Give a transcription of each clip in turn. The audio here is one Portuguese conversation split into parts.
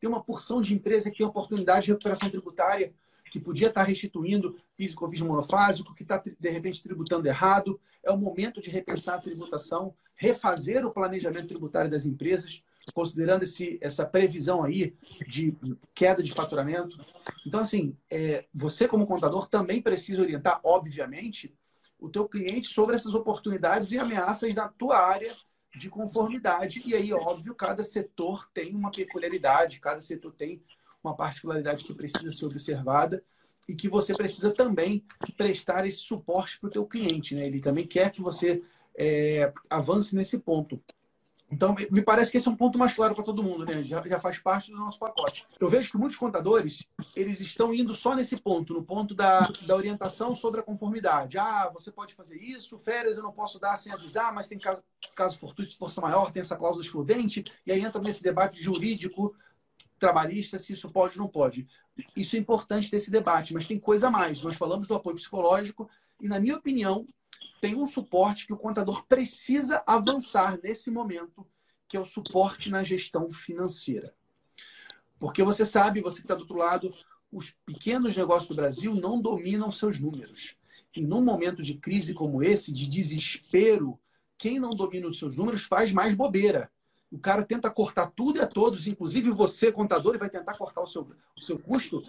Tem uma porção de empresa que tem oportunidade de recuperação tributária, que podia estar restituindo físico ou monofásico, que está, de repente, tributando errado. É o momento de repensar a tributação, refazer o planejamento tributário das empresas, considerando esse, essa previsão aí de queda de faturamento. Então, assim, é, você como contador também precisa orientar, obviamente, o teu cliente sobre essas oportunidades e ameaças da tua área de conformidade. E aí, óbvio, cada setor tem uma peculiaridade, cada setor tem uma particularidade que precisa ser observada e que você precisa também prestar esse suporte para o teu cliente. Né? Ele também quer que você é, avance nesse ponto. Então, me parece que esse é um ponto mais claro para todo mundo, né? Já, já, faz parte do nosso pacote. Eu vejo que muitos contadores, eles estão indo só nesse ponto, no ponto da, da orientação sobre a conformidade. Ah, você pode fazer isso, férias eu não posso dar sem avisar, mas tem caso, caso fortuito de força maior, tem essa cláusula excludente, e aí entra nesse debate jurídico, trabalhista, se isso pode ou não pode. Isso é importante ter esse debate, mas tem coisa a mais. Nós falamos do apoio psicológico, e na minha opinião, tem um suporte que o contador precisa avançar nesse momento, que é o suporte na gestão financeira. Porque você sabe, você que está do outro lado, os pequenos negócios do Brasil não dominam seus números. E num momento de crise como esse, de desespero, quem não domina os seus números faz mais bobeira. O cara tenta cortar tudo e a todos, inclusive você, contador, e vai tentar cortar o seu, o seu custo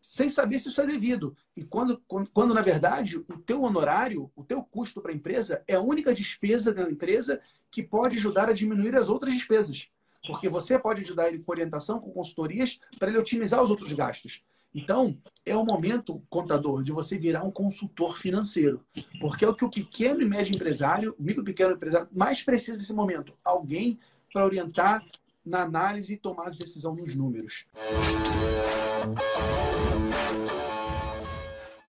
sem saber se isso é devido. E quando, quando, quando, na verdade, o teu honorário, o teu custo para a empresa é a única despesa da empresa que pode ajudar a diminuir as outras despesas. Porque você pode ajudar ele com orientação, com consultorias, para ele otimizar os outros gastos. Então, é o momento, contador, de você virar um consultor financeiro. Porque é o que o pequeno e médio empresário, micro e pequeno empresário, mais precisa nesse momento. Alguém para orientar na análise e tomada de decisão nos números. Música